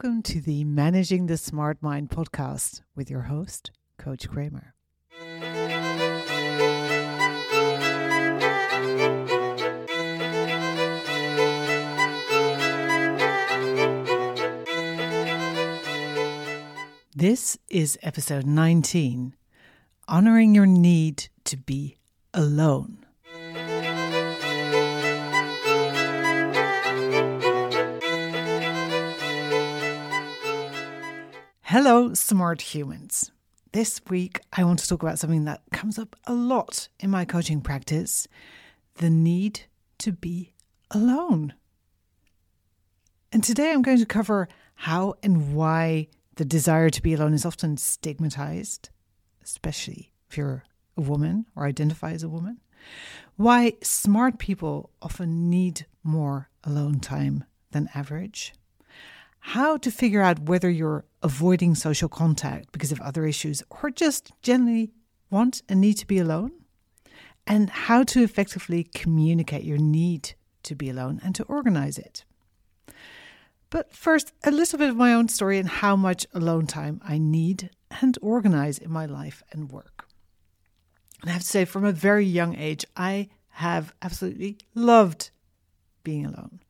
Welcome to the Managing the Smart Mind podcast with your host, Coach Kramer. This is episode 19 Honoring Your Need to Be Alone. Hello, smart humans. This week, I want to talk about something that comes up a lot in my coaching practice the need to be alone. And today, I'm going to cover how and why the desire to be alone is often stigmatized, especially if you're a woman or identify as a woman. Why smart people often need more alone time than average how to figure out whether you're avoiding social contact because of other issues or just generally want and need to be alone, and how to effectively communicate your need to be alone and to organize it. But first, a little bit of my own story and how much alone time I need and organize in my life and work. And I have to say, from a very young age, I have absolutely loved being alone.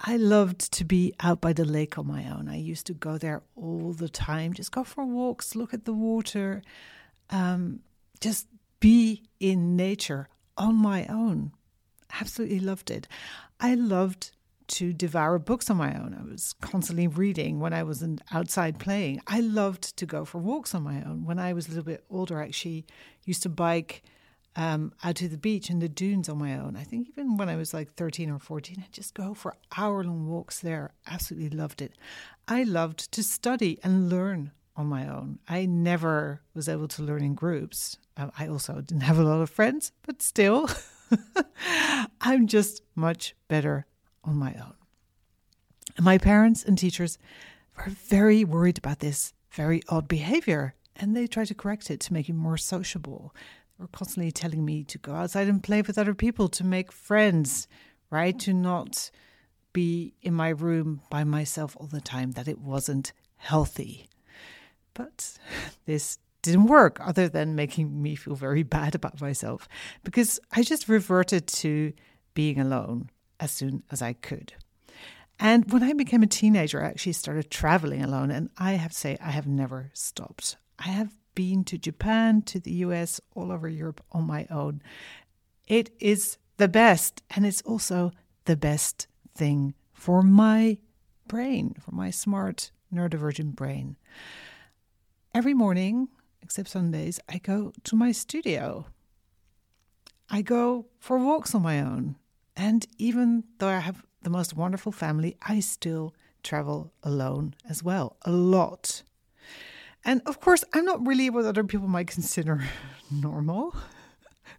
I loved to be out by the lake on my own. I used to go there all the time, just go for walks, look at the water, um, just be in nature on my own. Absolutely loved it. I loved to devour books on my own. I was constantly reading when I wasn't outside playing. I loved to go for walks on my own. When I was a little bit older, I actually used to bike um, out to the beach and the dunes on my own. I think even when I was like 13 or 14, I'd just go for hour long walks there. Absolutely loved it. I loved to study and learn on my own. I never was able to learn in groups. Uh, I also didn't have a lot of friends, but still, I'm just much better on my own. And my parents and teachers were very worried about this very odd behavior and they tried to correct it to make me more sociable were constantly telling me to go outside and play with other people, to make friends, right? To not be in my room by myself all the time, that it wasn't healthy. But this didn't work other than making me feel very bad about myself because I just reverted to being alone as soon as I could. And when I became a teenager, I actually started traveling alone. And I have to say, I have never stopped. I have been to Japan, to the US, all over Europe on my own. It is the best, and it's also the best thing for my brain, for my smart neurodivergent brain. Every morning, except Sundays, I go to my studio. I go for walks on my own. And even though I have the most wonderful family, I still travel alone as well, a lot. And of course, I'm not really what other people might consider normal.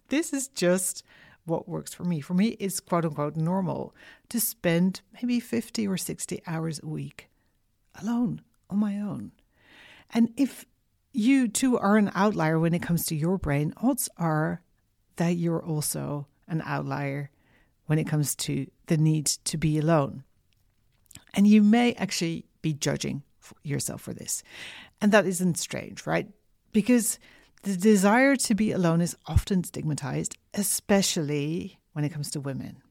This is just what works for me. For me, it's quote unquote normal to spend maybe 50 or 60 hours a week alone on my own. And if you too are an outlier when it comes to your brain, odds are that you're also an outlier when it comes to the need to be alone. And you may actually be judging yourself for this. And that isn't strange, right? Because the desire to be alone is often stigmatized, especially when it comes to women.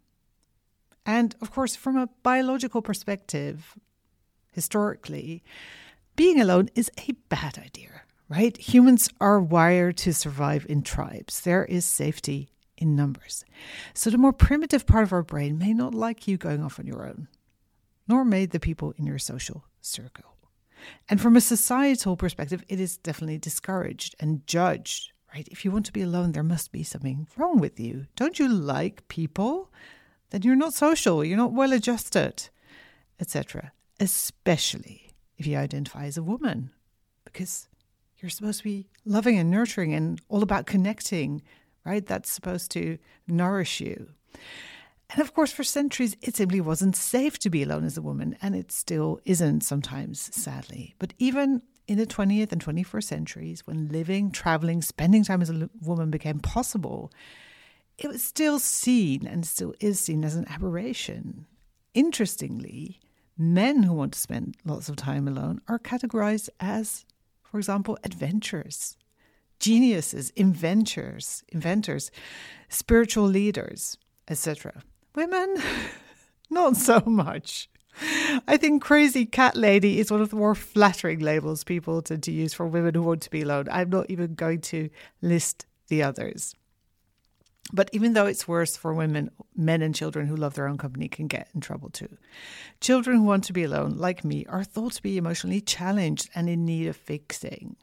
And of course, from a biological perspective, historically, being alone is a bad idea, right? Humans are wired to survive in tribes. There is safety in numbers. So the more primitive part of our brain may not like you going off on your own, nor may the people in your social circle. And from a societal perspective, it is definitely discouraged and judged, right? If you want to be alone, there must be something wrong with you. Don't you like people? Then you're not social, you're not well adjusted, etc. Especially if you identify as a woman, because you're supposed to be loving and nurturing and all about connecting, right? That's supposed to nourish you. And of course, for centuries, it simply wasn't safe to be alone as a woman, and it still isn't sometimes, sadly. But even in the 20th and 21st centuries, when living, traveling, spending time as a woman became possible, it was still seen and still is seen as an aberration. Interestingly, Men who want to spend lots of time alone are categorized as, for example, adventurers, geniuses, inventors, inventors, spiritual leaders, etc. Women, not so much. I think crazy cat lady is one of the more flattering labels people tend to use for women who want to be alone. I'm not even going to list the others. But even though it's worse for women, men and children who love their own company can get in trouble too. Children who want to be alone, like me, are thought to be emotionally challenged and in need of fixing.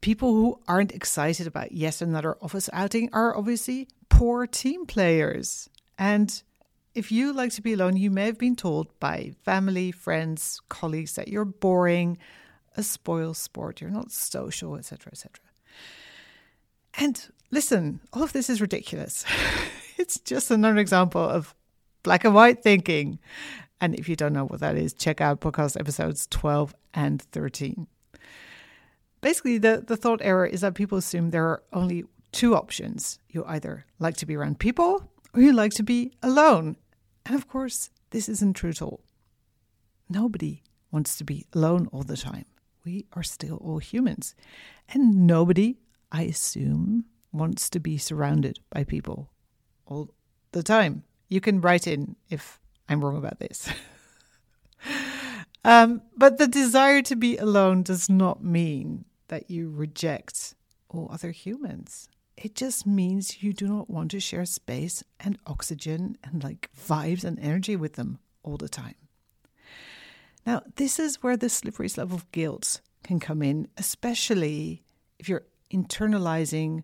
People who aren't excited about yet another office outing are obviously poor team players. And if you like to be alone, you may have been told by family, friends, colleagues that you're boring, a spoil sport, you're not social, etc., etc. And listen, all of this is ridiculous. it's just another example of black and white thinking. And if you don't know what that is, check out podcast episodes 12 and 13. Basically, the, the thought error is that people assume there are only two options. You either like to be around people or you like to be alone. And of course, this isn't true at all. Nobody wants to be alone all the time. We are still all humans. And nobody, I assume, wants to be surrounded by people all the time. You can write in if I'm wrong about this. um, but the desire to be alone does not mean that you reject all other humans. It just means you do not want to share space and oxygen and like vibes and energy with them all the time. Now, this is where the slippery slope of guilt can come in, especially if you're internalizing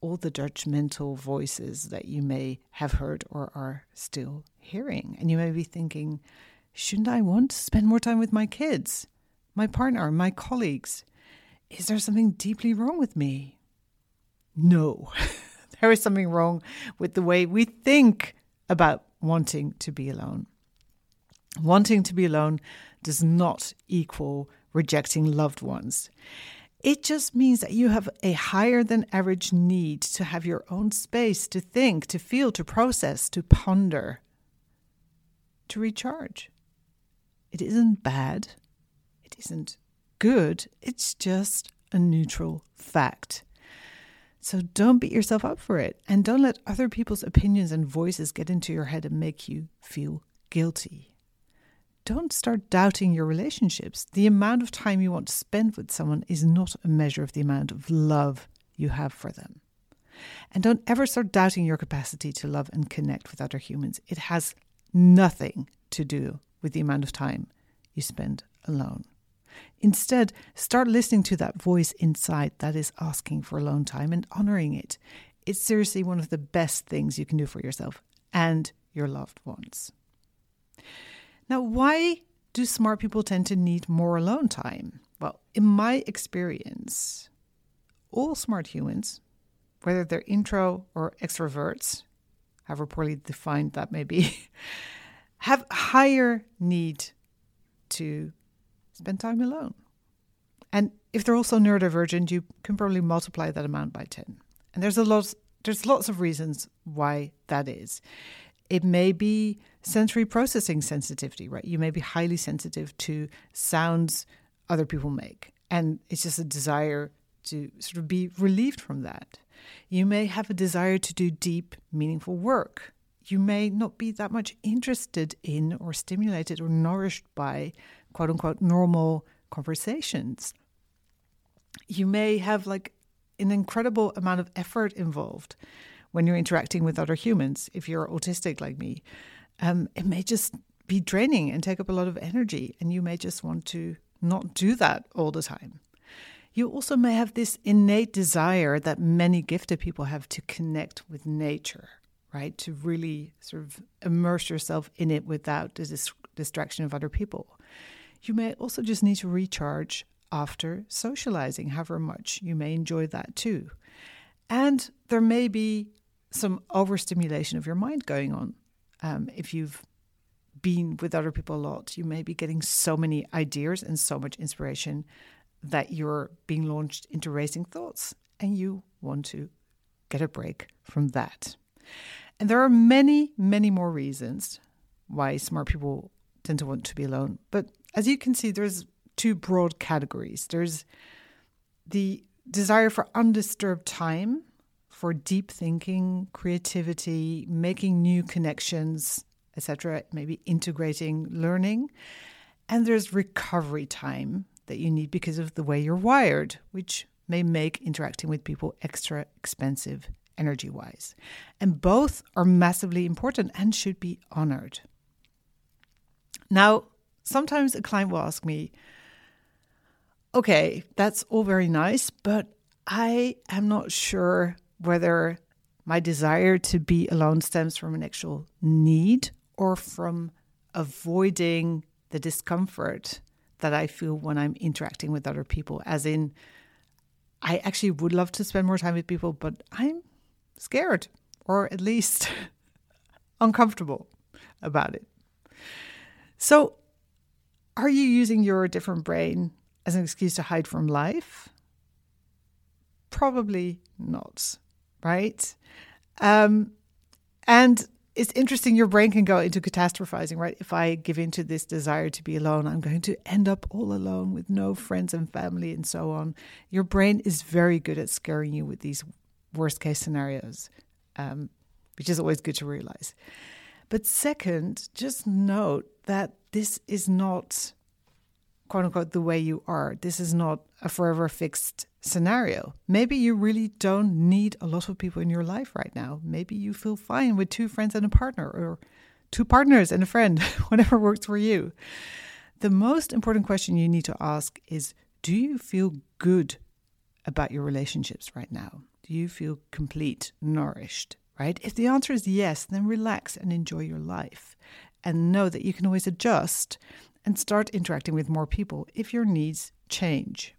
all the judgmental voices that you may have heard or are still hearing. And you may be thinking, shouldn't I want to spend more time with my kids, my partner, my colleagues? Is there something deeply wrong with me? No, there is something wrong with the way we think about wanting to be alone. Wanting to be alone does not equal rejecting loved ones. It just means that you have a higher than average need to have your own space to think, to feel, to process, to ponder, to recharge. It isn't bad. It isn't good. It's just a neutral fact. So don't beat yourself up for it. And don't let other people's opinions and voices get into your head and make you feel guilty. Don't start doubting your relationships. The amount of time you want to spend with someone is not a measure of the amount of love you have for them. And don't ever start doubting your capacity to love and connect with other humans. It has nothing to do with the amount of time you spend alone. Instead, start listening to that voice inside that is asking for alone time and honoring it. It's seriously one of the best things you can do for yourself and your loved ones. Now, why do smart people tend to need more alone time? Well, in my experience, all smart humans, whether they're intro or extroverts, however poorly defined that may be, have higher need to spend time alone. And if they're also neurodivergent, you can probably multiply that amount by 10. And there's a lot there's lots of reasons why that is. It may be sensory processing sensitivity, right? You may be highly sensitive to sounds other people make. And it's just a desire to sort of be relieved from that. You may have a desire to do deep, meaningful work. You may not be that much interested in or stimulated or nourished by quote unquote normal conversations. You may have like an incredible amount of effort involved when you're interacting with other humans. If you're autistic like me, um, it may just be draining and take up a lot of energy, and you may just want to not do that all the time. You also may have this innate desire that many gifted people have to connect with nature, right? To really sort of immerse yourself in it without the dis- distraction of other people. You may also just need to recharge after socializing, however much you may enjoy that too. And there may be some overstimulation of your mind going on. Um, if you've been with other people a lot, you may be getting so many ideas and so much inspiration that you're being launched into racing thoughts and you want to get a break from that. And there are many, many more reasons why smart people tend to want to be alone. But as you can see, there's two broad categories. There's the desire for undisturbed time, for deep thinking, creativity, making new connections, etc., maybe integrating learning. And there's recovery time that you need because of the way you're wired, which may make interacting with people extra expensive energy wise. And both are massively important and should be honored. Now, sometimes a client will ask me, okay, that's all very nice, but I am not sure whether my desire to be alone stems from an actual need or from avoiding the discomfort that I feel when I'm interacting with other people. As in, I actually would love to spend more time with people, but I'm scared or at least uncomfortable about it. So, are you using your different brain as an excuse to hide from life? Probably not, right? Um, and it's interesting, your brain can go into catastrophizing, right? If I give in to this desire to be alone, I'm going to end up all alone with no friends and family and so on. Your brain is very good at scaring you with these worst case scenarios, um, which is always good to realize. But second, just note that this is not quote unquote the way you are. This is not a forever fixed scenario. Maybe you really don't need a lot of people in your life right now. Maybe you feel fine with two friends and a partner, or two partners and a friend, whatever works for you. The most important question you need to ask is Do you feel good about your relationships right now? Do you feel complete, nourished? Right? If the answer is yes, then relax and enjoy your life and know that you can always adjust and start interacting with more people if your needs change.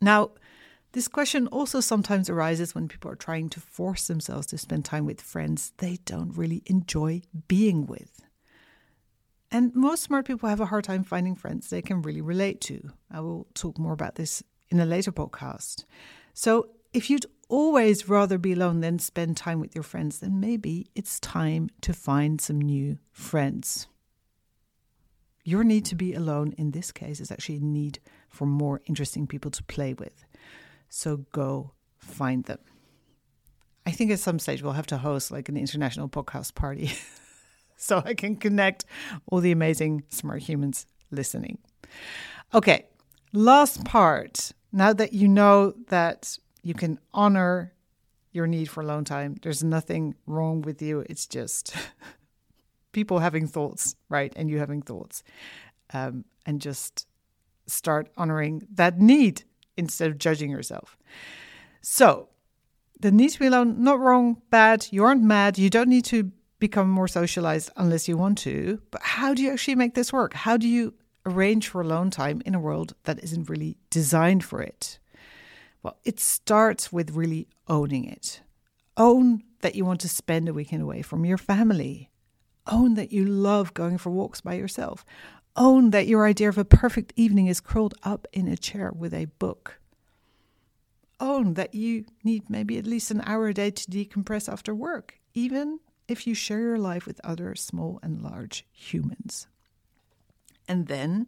Now, this question also sometimes arises when people are trying to force themselves to spend time with friends they don't really enjoy being with. And most smart people have a hard time finding friends they can really relate to. I will talk more about this in a later podcast. So, if you'd always rather be alone than spend time with your friends, then maybe it's time to find some new friends. Your need to be alone in this case is actually a need for more interesting people to play with. So go find them. I think at some stage we'll have to host like an international podcast party so I can connect all the amazing smart humans listening. Okay, last part. Now that you know that you can honor your need for alone time, there's nothing wrong with you. It's just people having thoughts, right? And you having thoughts. Um, and just start honoring that need instead of judging yourself. So, the need to be alone, not wrong, bad. You aren't mad. You don't need to become more socialized unless you want to. But how do you actually make this work? How do you arrange for alone time in a world that isn't really designed for it? Well, it starts with really owning it. Own that you want to spend a weekend away from your family. Own that you love going for walks by yourself. Own that your idea of a perfect evening is curled up in a chair with a book. Own that you need maybe at least an hour a day to decompress after work, even if you share your life with other small and large humans. And then,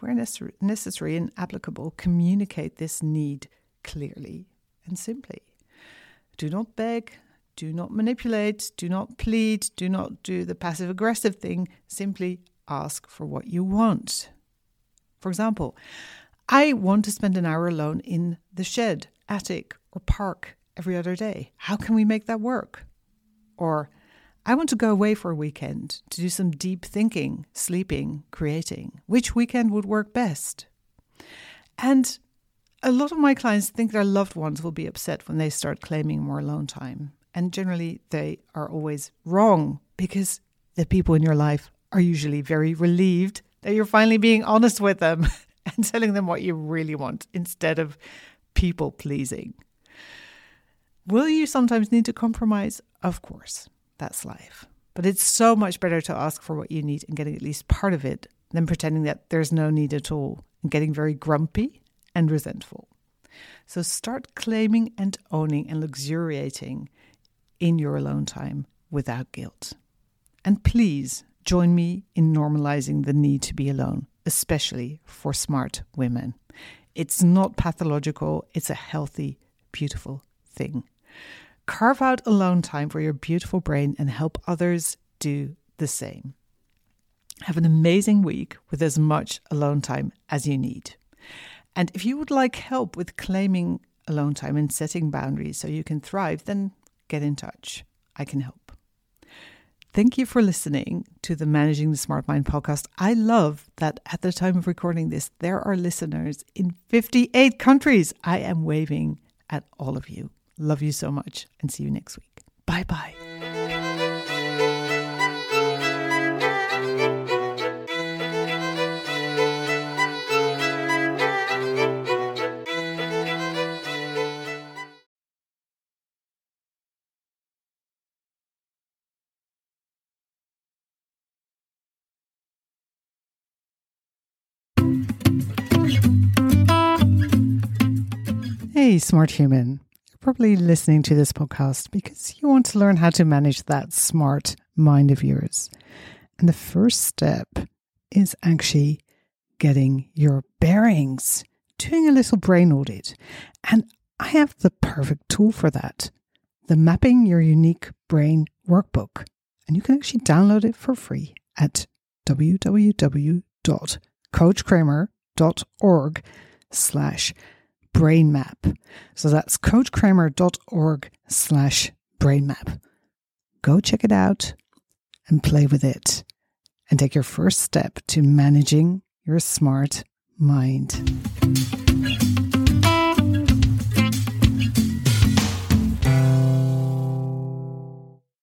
where necessary and applicable, communicate this need clearly and simply. Do not beg, do not manipulate, do not plead, do not do the passive aggressive thing. Simply ask for what you want. For example, I want to spend an hour alone in the shed, attic, or park every other day. How can we make that work? Or, I want to go away for a weekend to do some deep thinking, sleeping, creating. Which weekend would work best? And a lot of my clients think their loved ones will be upset when they start claiming more alone time. And generally, they are always wrong because the people in your life are usually very relieved that you're finally being honest with them and telling them what you really want instead of people pleasing. Will you sometimes need to compromise? Of course, that's life. But it's so much better to ask for what you need and getting at least part of it than pretending that there's no need at all and getting very grumpy and resentful. So start claiming and owning and luxuriating in your alone time without guilt. And please Join me in normalizing the need to be alone, especially for smart women. It's not pathological, it's a healthy, beautiful thing. Carve out alone time for your beautiful brain and help others do the same. Have an amazing week with as much alone time as you need. And if you would like help with claiming alone time and setting boundaries so you can thrive, then get in touch. I can help. Thank you for listening to the Managing the Smart Mind podcast. I love that at the time of recording this, there are listeners in 58 countries. I am waving at all of you. Love you so much and see you next week. Bye bye. Hey, smart human. You're probably listening to this podcast because you want to learn how to manage that smart mind of yours. And the first step is actually getting your bearings, doing a little brain audit. And I have the perfect tool for that the Mapping Your Unique Brain Workbook. And you can actually download it for free at www.coachkramer.org slash brain map. So that's coachkramer.org slash brain map. Go check it out and play with it and take your first step to managing your smart mind.